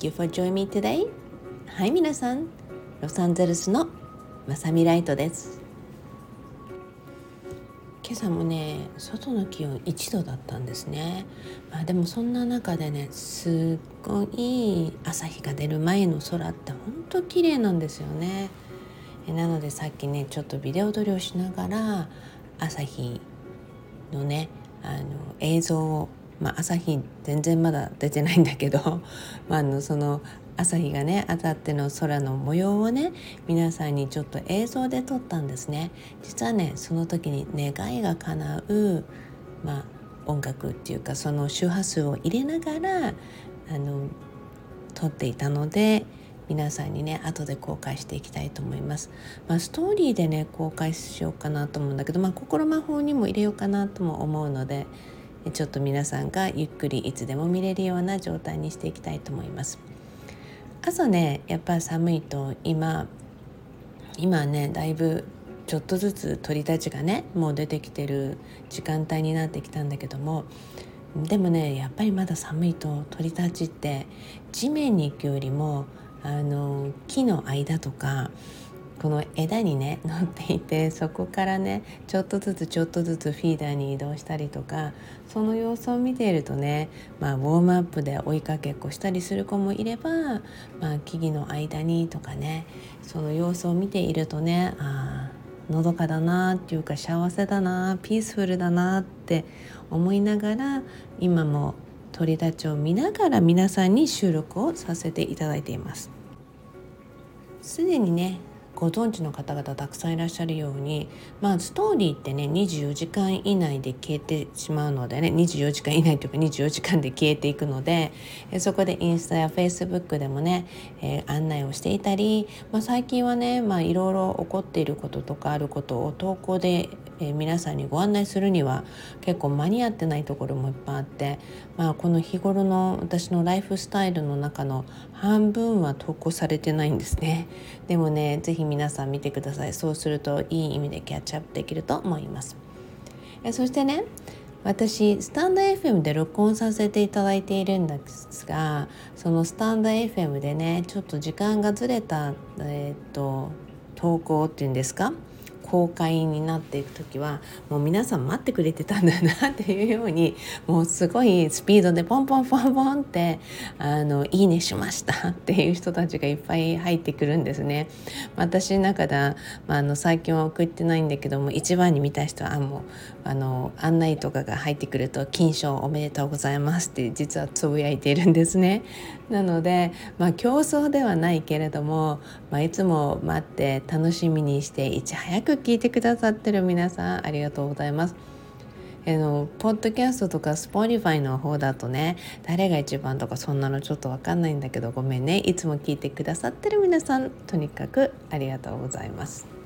Thank you for joining me today. はい皆さん、ロサンゼルスのまさみライトです。今朝もね外の気温1度だったんですね、まあ、でもそんな中でねすっごい朝日が出る前の空ってほんと綺麗なんですよね。なのでさっきねちょっとビデオ撮りをしながら朝日のねあの映像をまあ、朝日全然まだ出てないんだけど、まあ、あのその朝日がね当たっての空の模様をね皆さんにちょっと映像で撮ったんですね。実はねその時に願いが叶う、まあ、音楽っていうかその周波数を入れながらあの撮っていたので皆さんにね後で公開していきたいと思います、まあ、ストーリーでね公開しようかなと思うんだけど、まあ、心魔法にも入れようかなとも思うのでちょっと皆さんがゆっくりいつでも見れるような状態にしていきたいと思います。朝ねやっぱ寒いと今今ねだいぶちょっとずつ鳥たちがねもう出てきてる時間帯になってきたんだけどもでもねやっぱりまだ寒いと鳥たちって地面に行くよりもあの木の間とかこの枝にね乗っていて そこからねちょっとずつちょっとずつフィーダーに移動したりとかその様子を見ているとね、まあ、ウォームアップで追いかけっこしたりする子もいれば、まあ、木々の間にとかねその様子を見ているとねあのどかだなっていうか幸せだなピースフルだなって思いながら今も鳥たちを見ながら皆さんに収録をさせていただいています。すでにねご存知の方々たくさんいらっしゃるように、まあ、ストーリーってね24時間以内で消えてしまうのでね24時間以内というか24時間で消えていくのでそこでインスタやフェイスブックでもね、えー、案内をしていたり、まあ、最近はね、いろいろ起こっていることとかあることを投稿でえー、皆さんにご案内するには結構間に合ってないところもいっぱいあって、まあ、この日頃の私のライフスタイルの中の半分は投稿されてないんですね。でもね是非皆さん見てください。そうするといい意味でキャッチアップできると思います。えそしてね私スタンド FM で録音させていただいているんですがそのスタンド FM でねちょっと時間がずれた、えー、っと投稿っていうんですか？公開になっていく時はもう皆さん待ってくれてたんだなっていうようにもうすごいスピードでポンポンポンポンってあのいいねしましたっていう人たちがいっぱい入ってくるんですね。私の中では、まあ、あの最近は送ってないんだけども一番に見た人はもうあの案内とかが入ってくると「金賞おめでとうございます」って実はつぶやいているんですね。なので、まあ、競争ではないけれども、まあ、いつも待って楽しみにしていち早く聞いてくださってる皆さんありがとうございます。あのポッドキャストとかスポ o ィファイの方だとね誰が一番とかそんなのちょっと分かんないんだけどごめんねいつも聞いてくださってる皆さんとにかくありがとうございます。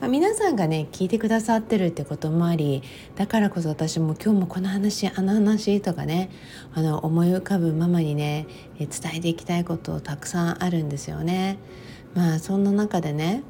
まあ、皆さんがね聞いてくださってるってこともありだからこそ私も今日もこの話あの話とかねあの思い浮かぶままにね伝えていきたいことたくさんあるんですよね。まあそんな中でね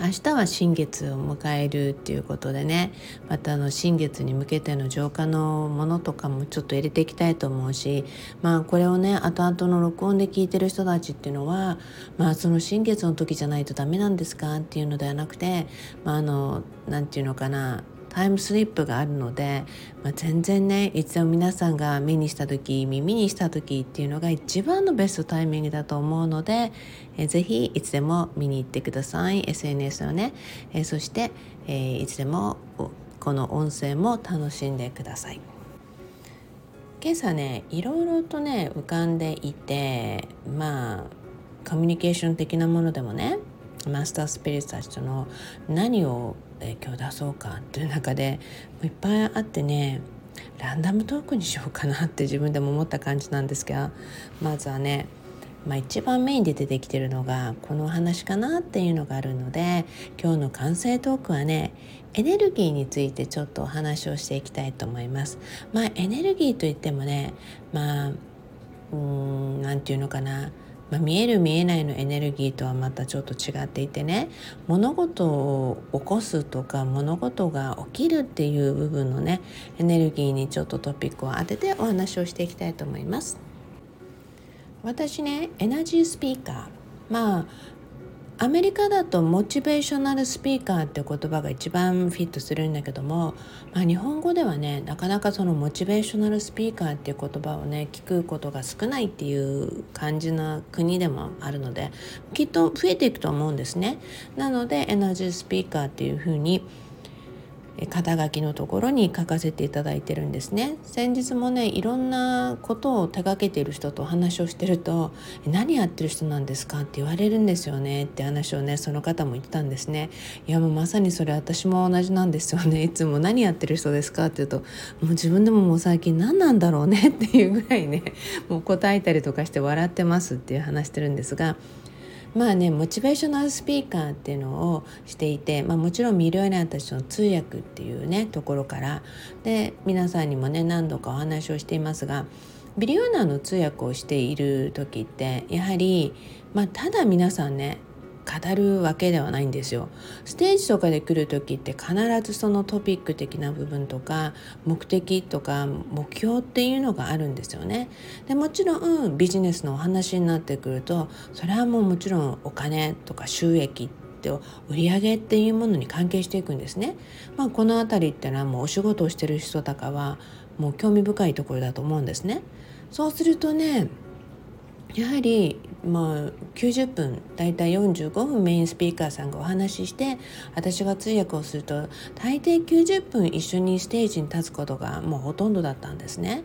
明日は新月を迎えるっていうことでねまたあの新月に向けての浄化のものとかもちょっと入れていきたいと思うしまあこれをね後々の録音で聞いてる人たちっていうのはまあその新月の時じゃないとダメなんですかっていうのではなくてまああの何て言うのかなタイムスリップがあるので、まあ、全然ねいつも皆さんが目にした時耳にした時っていうのが一番のベストタイミングだと思うので、えー、ぜひいつでも見に行ってください SNS をね、えー、そして、えー、いつでもこの音声も楽しんでください。今朝ねいろいろとね浮かんでいてまあコミュニケーション的なものでもねマスタースピリッツたちとの何をえ今日出そうかっていう中でいっぱいあってねランダムトークにしようかなって自分でも思った感じなんですがまずはねまあ、一番メインで出てきてるのがこのお話かなっていうのがあるので今日の完成トークはねエネルギーについてちょっとお話をしていきたいと思います。まあエネルギーといってもねまあうーん何て言うのかなまあ、見える見えないのエネルギーとはまたちょっと違っていてね物事を起こすとか物事が起きるっていう部分のねエネルギーにちょっとトピックを当ててお話をしていきたいと思います。私ねエナジースピーカーまあアメリカだとモチベーショナルスピーカーって言葉が一番フィットするんだけども、まあ、日本語ではねなかなかそのモチベーショナルスピーカーっていう言葉をね聞くことが少ないっていう感じな国でもあるのできっと増えていくと思うんですね。なのでエナジースピーカーっていうふうに肩書きのところに書かせていただいてるんですね先日もねいろんなことを手がけている人とお話をしてると「何やってる人なんですか?」って言われるんですよねって話をねその方も言ったんですねいやもうまさにそれ私も同じなんですよねいつも「何やってる人ですか?」って言うともう自分でももう最近何なんだろうねっていうぐらいねもう答えたりとかして笑ってますっていう話してるんですがまあねモチベーショナルスピーカーっていうのをしていて、まあ、もちろんミリオネアたちの通訳っていうねところから。で皆さんにもね何度かお話をしていますがビリオーナーの通訳をしている時ってやはり、まあ、ただ皆さんね語るわけではないんですよ。ステージとかで来る時って必ずそのトピック的な部分とか目的とか目標っていうのがあるんですよね。でもちろんビジネスのお話になってくるとそれはもうもちろんお金とか収益って売上っていうものに関係していくんですね。まあ、この辺りってのはもうお仕事をしてる人とかはもう興味深いところだと思うんですね。そうするとねやはりまあ90分だいたい45分メインスピーカーさんがお話しして私が通訳をすると大抵90分一緒にステージに立つことがもうほとんどだったんですね。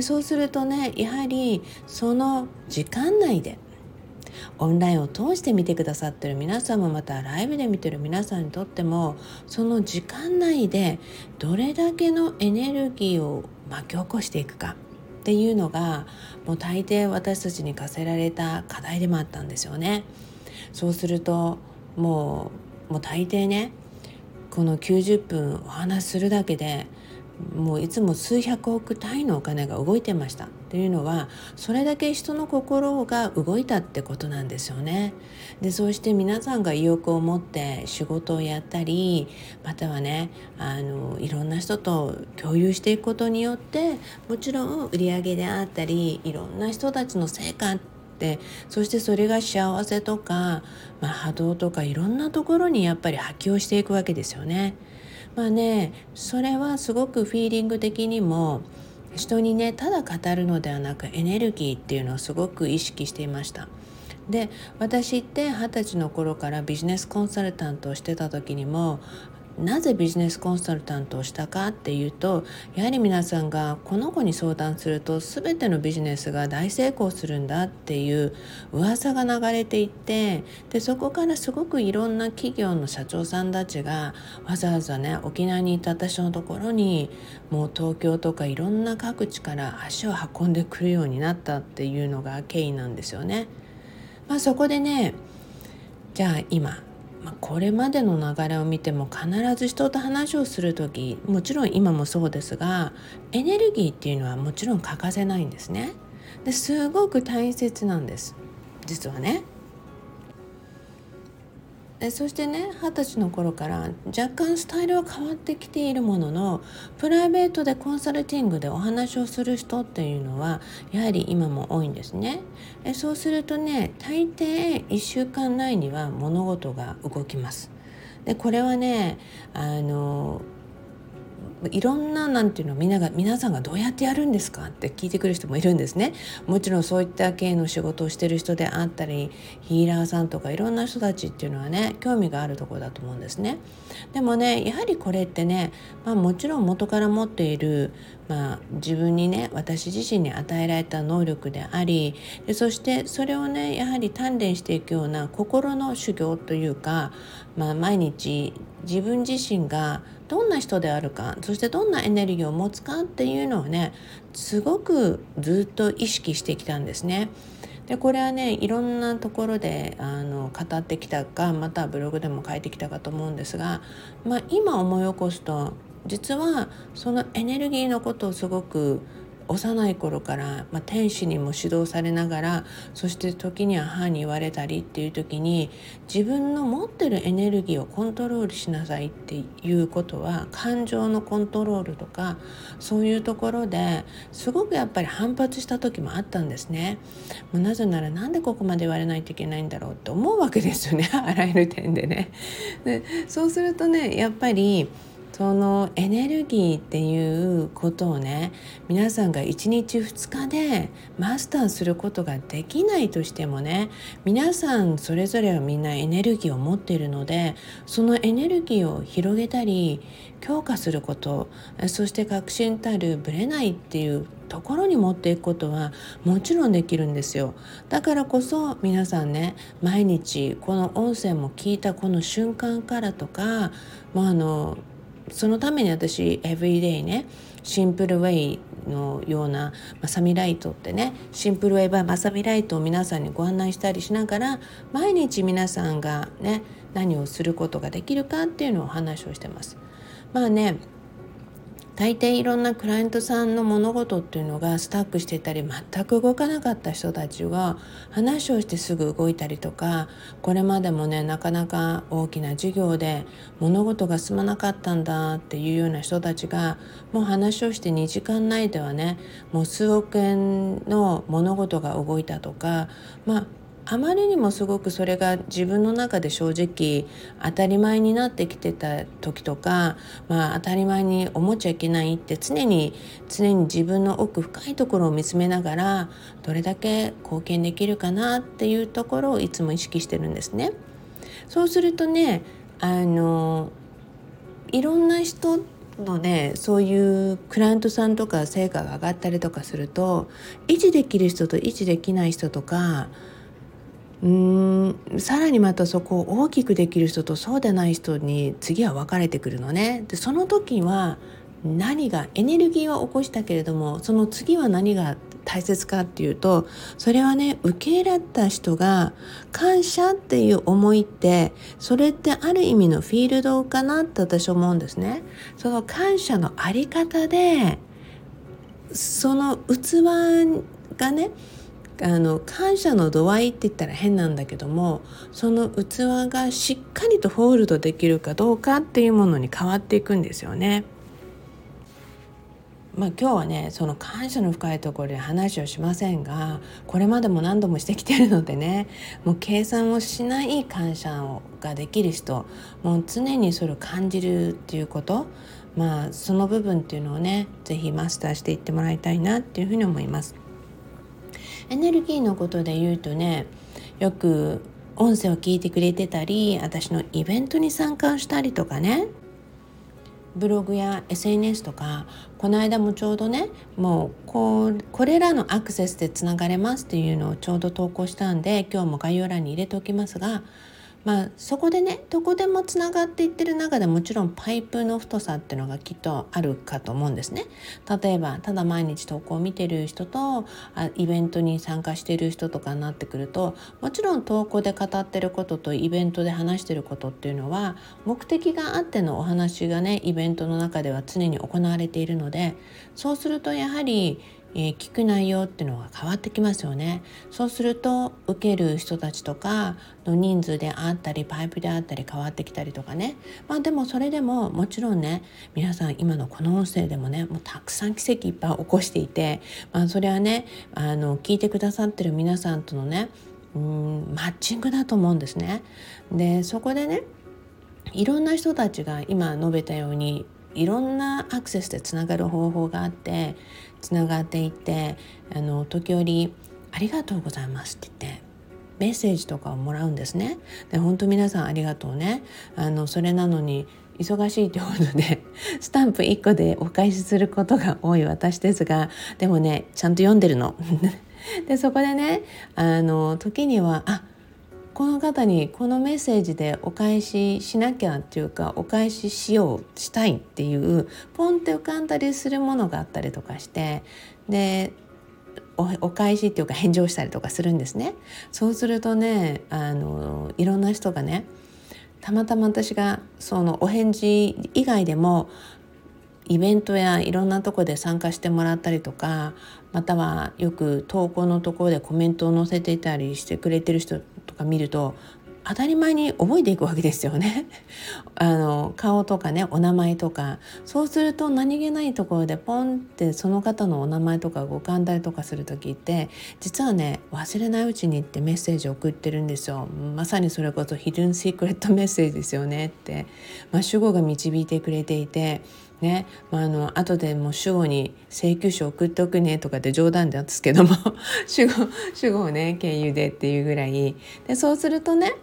そうするとねやはりその時間内でオンラインを通して見てくださってる皆さんもまたライブで見てる皆さんにとってもその時間内でどれだけのエネルギーを巻き起こしていくかっていうのがもう大抵私たちに課せられた課題でもあったんですよね。そうするともうもう大抵ねこの90分お話しするだけでもういつも数百億単位のお金が動いてましたっていうのはそれだけ人の心が動いたってことなんですよね。でそうして皆さんが意欲を持って仕事をやったりまたはねあのいろんな人と共有していくことによってもちろん売り上げであったりいろんな人たちの成果ってそしてそれが幸せとか、まあ、波動とかいろんなところにやっぱり波及していくわけですよね。まあねそれはすごくフィーリング的にも人にねただ語るのではなくエネルギーっていうのをすごく意識していました。で私って二十歳の頃からビジネスコンサルタントをしてた時にもなぜビジネスコンサルタントをしたかっていうとやはり皆さんがこの子に相談すると全てのビジネスが大成功するんだっていう噂が流れていってでそこからすごくいろんな企業の社長さんたちがわざわざね沖縄にいた私のところにもう東京とかいろんな各地から足を運んでくるようになったっていうのが経緯なんですよね。まあ、そこでねじゃあ今まあ、これまでの流れを見ても必ず人と話をする時もちろん今もそうですがエネルギーっていうのはもちろん欠かせないんですね。ですごく大切なんです実はね。そしてね二十歳の頃から若干スタイルは変わってきているもののプライベートでコンサルティングでお話をする人っていうのはやはり今も多いんですね。えそうするとね大抵1週間内には物事が動きます。でこれはねあのいろんななんていうのみんなが皆さんがどうやってやるんですかって聞いてくる人もいるんですね。もちろんそういった系の仕事をしてる人であったりヒーラーさんとかいろんな人たちっていうのはね興味があるところだと思うんですね。でもねやはりこれってね、まあ、もちろん元から持っている、まあ、自分にね私自身に与えられた能力でありでそしてそれをねやはり鍛錬していくような心の修行というか、まあ、毎日自分自身がどんな人であるかそしてどんなエネルギーを持つかっていうのをねすごくずっと意識してきたんですね。でこれはねいろんなところであの語ってきたかまたブログでも書いてきたかと思うんですが、まあ、今思い起こすと実はそのエネルギーのことをすごく幼い頃から、まあ、天使にも指導されながらそして時には母に言われたりっていう時に自分の持ってるエネルギーをコントロールしなさいっていうことは感情のコントロールとかそういうところですごくやっぱり反発した時もあったんですね。もうなぜならなんでここまで言われないといけないんだろうって思うわけですよね あらゆる点でね。でそうするとねやっぱりそのエネルギーっていうことをね皆さんが1日2日でマスターすることができないとしてもね皆さんそれぞれはみんなエネルギーを持っているのでそのエネルギーを広げたり強化することそして確信たるぶれないっていうところに持っていくことはもちろんできるんですよ。だからこそ皆さんね毎日この音声も聞いたこの瞬間からとかもうあのそのために私エブリデイねシンプルウェイのようなマサミライトってねシンプルウェイバーマサミライトを皆さんにご案内したりしながら毎日皆さんがね何をすることができるかっていうのをお話をしてます。まあね大抵いろんなクライアントさんの物事っていうのがスタックしてたり全く動かなかった人たちが話をしてすぐ動いたりとかこれまでもねなかなか大きな授業で物事が進まなかったんだっていうような人たちがもう話をして2時間内ではねもう数億円の物事が動いたとかまああまりにもすごくそれが自分の中で正直当たり前になってきてた時とか、まあ、当たり前に思っちゃいけないって常に常に自分の奥深いところを見つめながらどれだけ貢献できるかなっていうところをいつも意識してるんですね。そうするとねあのいろんな人のねそういうクライアントさんとか成果が上がったりとかすると維持できる人と維持できない人とかうんさらにまたそこを大きくできる人とそうでない人に次は分かれてくるのね。でその時は何がエネルギーは起こしたけれどもその次は何が大切かっていうとそれはね受け入れた人が感謝っていう思いってそれってある意味のフィールドかなって私思うんですね。その感謝のあり方でその器がねあの感謝の度合いって言ったら変なんだけどもその器がしっかりとホールドできるかどうかっていうものに変わっていくんですよね。まあ、今日はねその感謝の深いところで話をしませんがこれまでも何度もしてきてるのでねもう計算をしない感謝をができる人もう常にそれを感じるっていうことまあその部分っていうのをね是非マスターしていってもらいたいなっていうふうに思います。エネルギーのことで言うとねよく音声を聞いてくれてたり私のイベントに参加したりとかね。ブログや SNS とかこの間もちょうどねもうここれらのアクセスでつながれますっていうのをちょうど投稿したんで今日も概要欄に入れておきますがまあ、そこでねどこでもつながっていってる中でもちろんパイプの太さっていうのがきっとあるかと思うんですね。例えばただ毎日投稿を見てる人とあイベントに参加してる人とかになってくるともちろん投稿で語ってることとイベントで話してることっていうのは目的があってのお話がねイベントの中では常に行われているのでそうするとやはりえー、聞く内容っていうのが変わってきますよね。そうすると受ける人たちとかの人数であったりパイプであったり変わってきたりとかね。まあでもそれでももちろんね皆さん今のこの音声でもねもうたくさん奇跡いっぱい起こしていて、まあ、それはねあの聞いてくださってる皆さんとのねうんマッチングだと思うんですね。でそこでねいろんな人たちが今述べたようにいろんなアクセスでつながる方法があってつながっていってあの時折「ありがとうございます」って言ってメッセージとかをもらうんですね。で本当皆さんありがとうね。あのそれなのに忙しいということで スタンプ1個でお返しすることが多い私ですがでもねちゃんと読んでるの。でそこでねあの時にはあこの方にこのメッセージでお返ししなきゃっていうかお返ししようしたいっていうポンって浮かんだりするものがあったりとかしてでお返しっていうか返事をしたりとかするんですね。そうするとねあのいろんな人がねたまたま私がそのお返事以外でもイベントやいろんなとこで参加してもらったりとかまたはよく投稿のところでコメントを載せていたりしてくれてる人か見ると当たり前に覚えていくわけですよね。あの顔とかねお名前とか。そうすると何気ないところでポンってその方のお名前とかご勘だとかする時って実はね忘れないうちにってメッセージを送ってるんですよ。まさにそれこそヒルンシークレットメッセージですよねって、まあ、主語が導いてくれていてね。まあ、あの後でもう主語に請求書送っておくねとかって冗談ですけども。主語主語をね経由でっていうぐらい。でそうするとね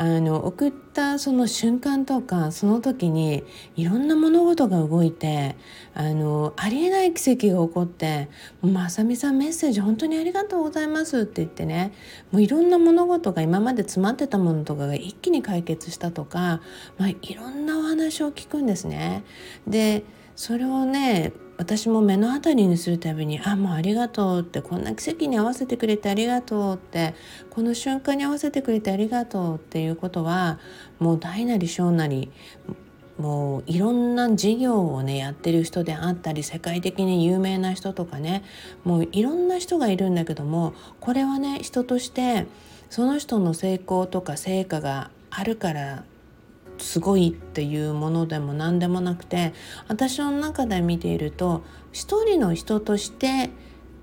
あの送ったその瞬間とかその時にいろんな物事が動いてあのありえない奇跡が起こって「まさみさんメッセージ本当にありがとうございます」って言ってねもういろんな物事が今まで詰まってたものとかが一気に解決したとか、まあ、いろんなお話を聞くんですね。でそれをね私も目の当たりにするたびに「あもうありがとう」って「こんな奇跡に合わせてくれてありがとう」って「この瞬間に合わせてくれてありがとう」っていうことはもう大なり小なりもういろんな事業をねやってる人であったり世界的に有名な人とかねもういろんな人がいるんだけどもこれはね人としてその人の成功とか成果があるからすごいっていうものでも何でもなくて私の中で見ていると一人の人として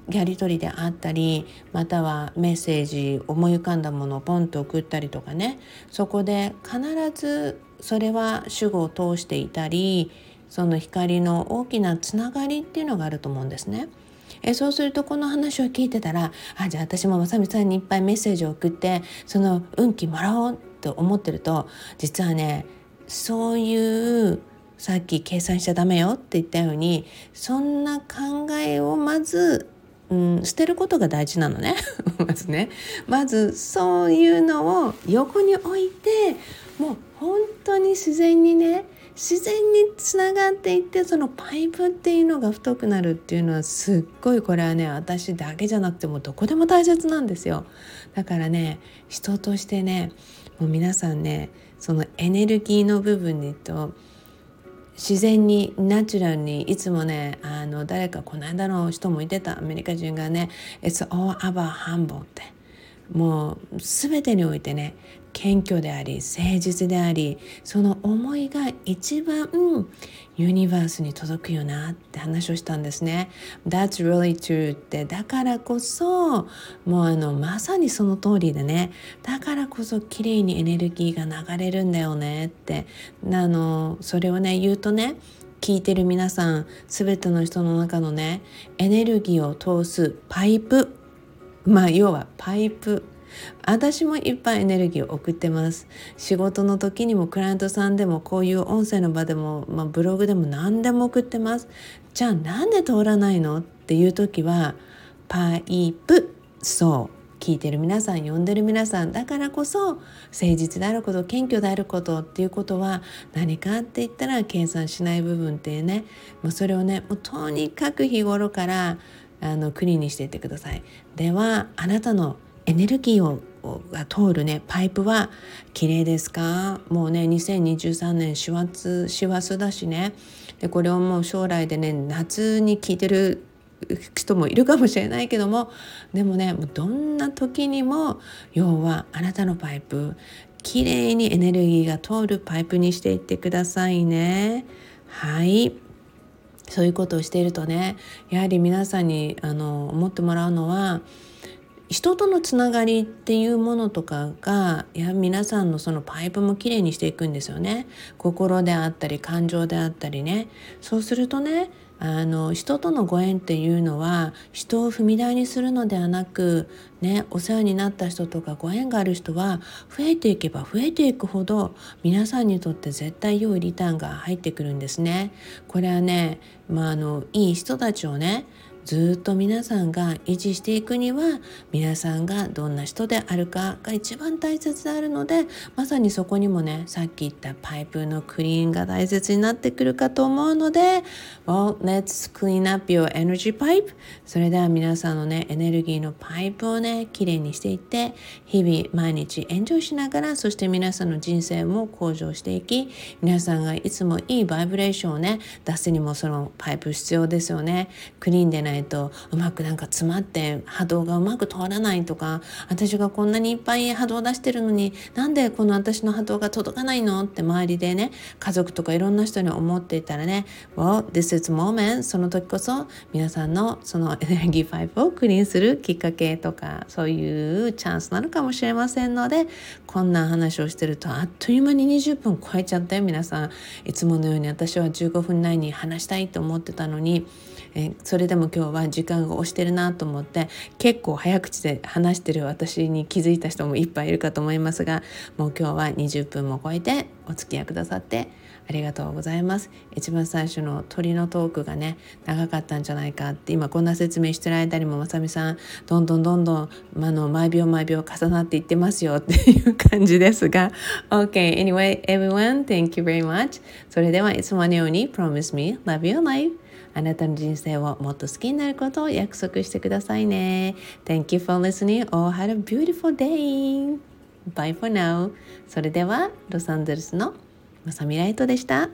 やり取りであったりまたはメッセージ思い浮かんだものをポンと送ったりとかねそこで必ずそれは主語を通していたりその光の大きなつながりっていうのがあると思うんですね。えそうするとこの話を聞いてたらあじゃあ私もまさみさんにいっぱいメッセージを送ってその運気もらおうと思ってると実はねそういうさっき計算しちゃダメよって言ったようにそんな考えをまず、うん、捨てることが大事なのね。まずね。まずそういうのを横に置いてもう本当に自然にね自然につながっていってそのパイプっていうのが太くなるっていうのはすっごいこれはね私だけじゃなくてもどこでも大切なんですよ。だからね人としてねもう皆さんねそのエネルギーの部分にと自然にナチュラルにいつもねあの誰かこの間の人もいてたアメリカ人がね「It's all about humble」って。もう全てにおいてね謙虚であり誠実でありその思いが一番ユニバースに届くよなって話をしたんですね。That's really true って。だからこそもうあのまさにその通りでね。だからこそ綺麗にエネルギーが流れるんだよね。って。あのそれをね言うとね聞いてる皆さん全ての人の中のねエネルギーを通すパイプ。まあ要はパイプ。私もいっぱいエネルギーを送ってます。仕事の時にもクライアントさんでもこういう音声の場でも、まあ、ブログでも何でも送ってます。じゃあなんで通らないの？っていう時はパイプそう聞いてる皆さん呼んでる皆さん。だからこそ誠実であること謙虚であることっていうことは何かって言ったら計算しない部分っていうね。もうそれをねもうとにかく日頃からあの国にしていってください。ではあなたのエネルギーをが通るねパイプは綺麗ですか？もうね2023年師走師走だしね。でこれをもう将来でね夏に聞いてる人もいるかもしれないけども。でもねどんな時にも要はあなたのパイプ綺麗にエネルギーが通るパイプにしていってくださいね。はい。そういうことをしているとねやはり皆さんにあの思ってもらうのは人とのつながりっていうものとかがや皆さんのそのパイプもきれいにしていくんですよね心であったり感情であったりねそうするとねあの人とのご縁っていうのは人を踏み台にするのではなく、ね、お世話になった人とかご縁がある人は増えていけば増えていくほど皆さんにとって絶対良いリターンが入ってくるんですね。これはね、まあ、あのいい人たちをねずっと皆さんが維持していくには皆さんがどんな人であるかが一番大切であるのでまさにそこにもねさっき言ったパイプのクリーンが大切になってくるかと思うので Well, let's clean up your energy pipe. それでは皆さんのねエネルギーのパイプをねきれいにしていって日々毎日エンジョイしながらそして皆さんの人生も向上していき皆さんがいつもいいバイブレーションをね出すにもそのパイプ必要ですよね。クリーンでないえとうまくなんか詰まって波動がうまく通らないとか私がこんなにいっぱい波動を出してるのになんでこの私の波動が届かないの？って周りでね家族とかいろんな人に思っていたらね Well, this is moment その時こそ皆さんのそのエネルギーパイプをクリーンするきっかけとかそういうチャンスなのかもしれませんのでこんな話をしてるとあっという間に20分超えちゃったよ皆さんいつものように私は15分内に話したいと思ってたのにえそれでも今日は時間が押してるなと思って結構早口で話してる私に気づいた人もいっぱいいるかと思いますがもう今日は20分も超えてお付き合いくださってありがとうございます。一番最初の鳥のトークがね長かったんじゃないかって今こんな説明してる間にもまさみさんどんどんどんどん、あの毎秒毎秒重なっていってますよって いう感じですが OK anyway everyone thank you very much. それではいつものように Promise me love your life. あなたの人生をもっと好きになることを約束してくださいね Thank you for listening. Oh, have a beautiful day Bye for now それではロサンゼルスのまさみライトでした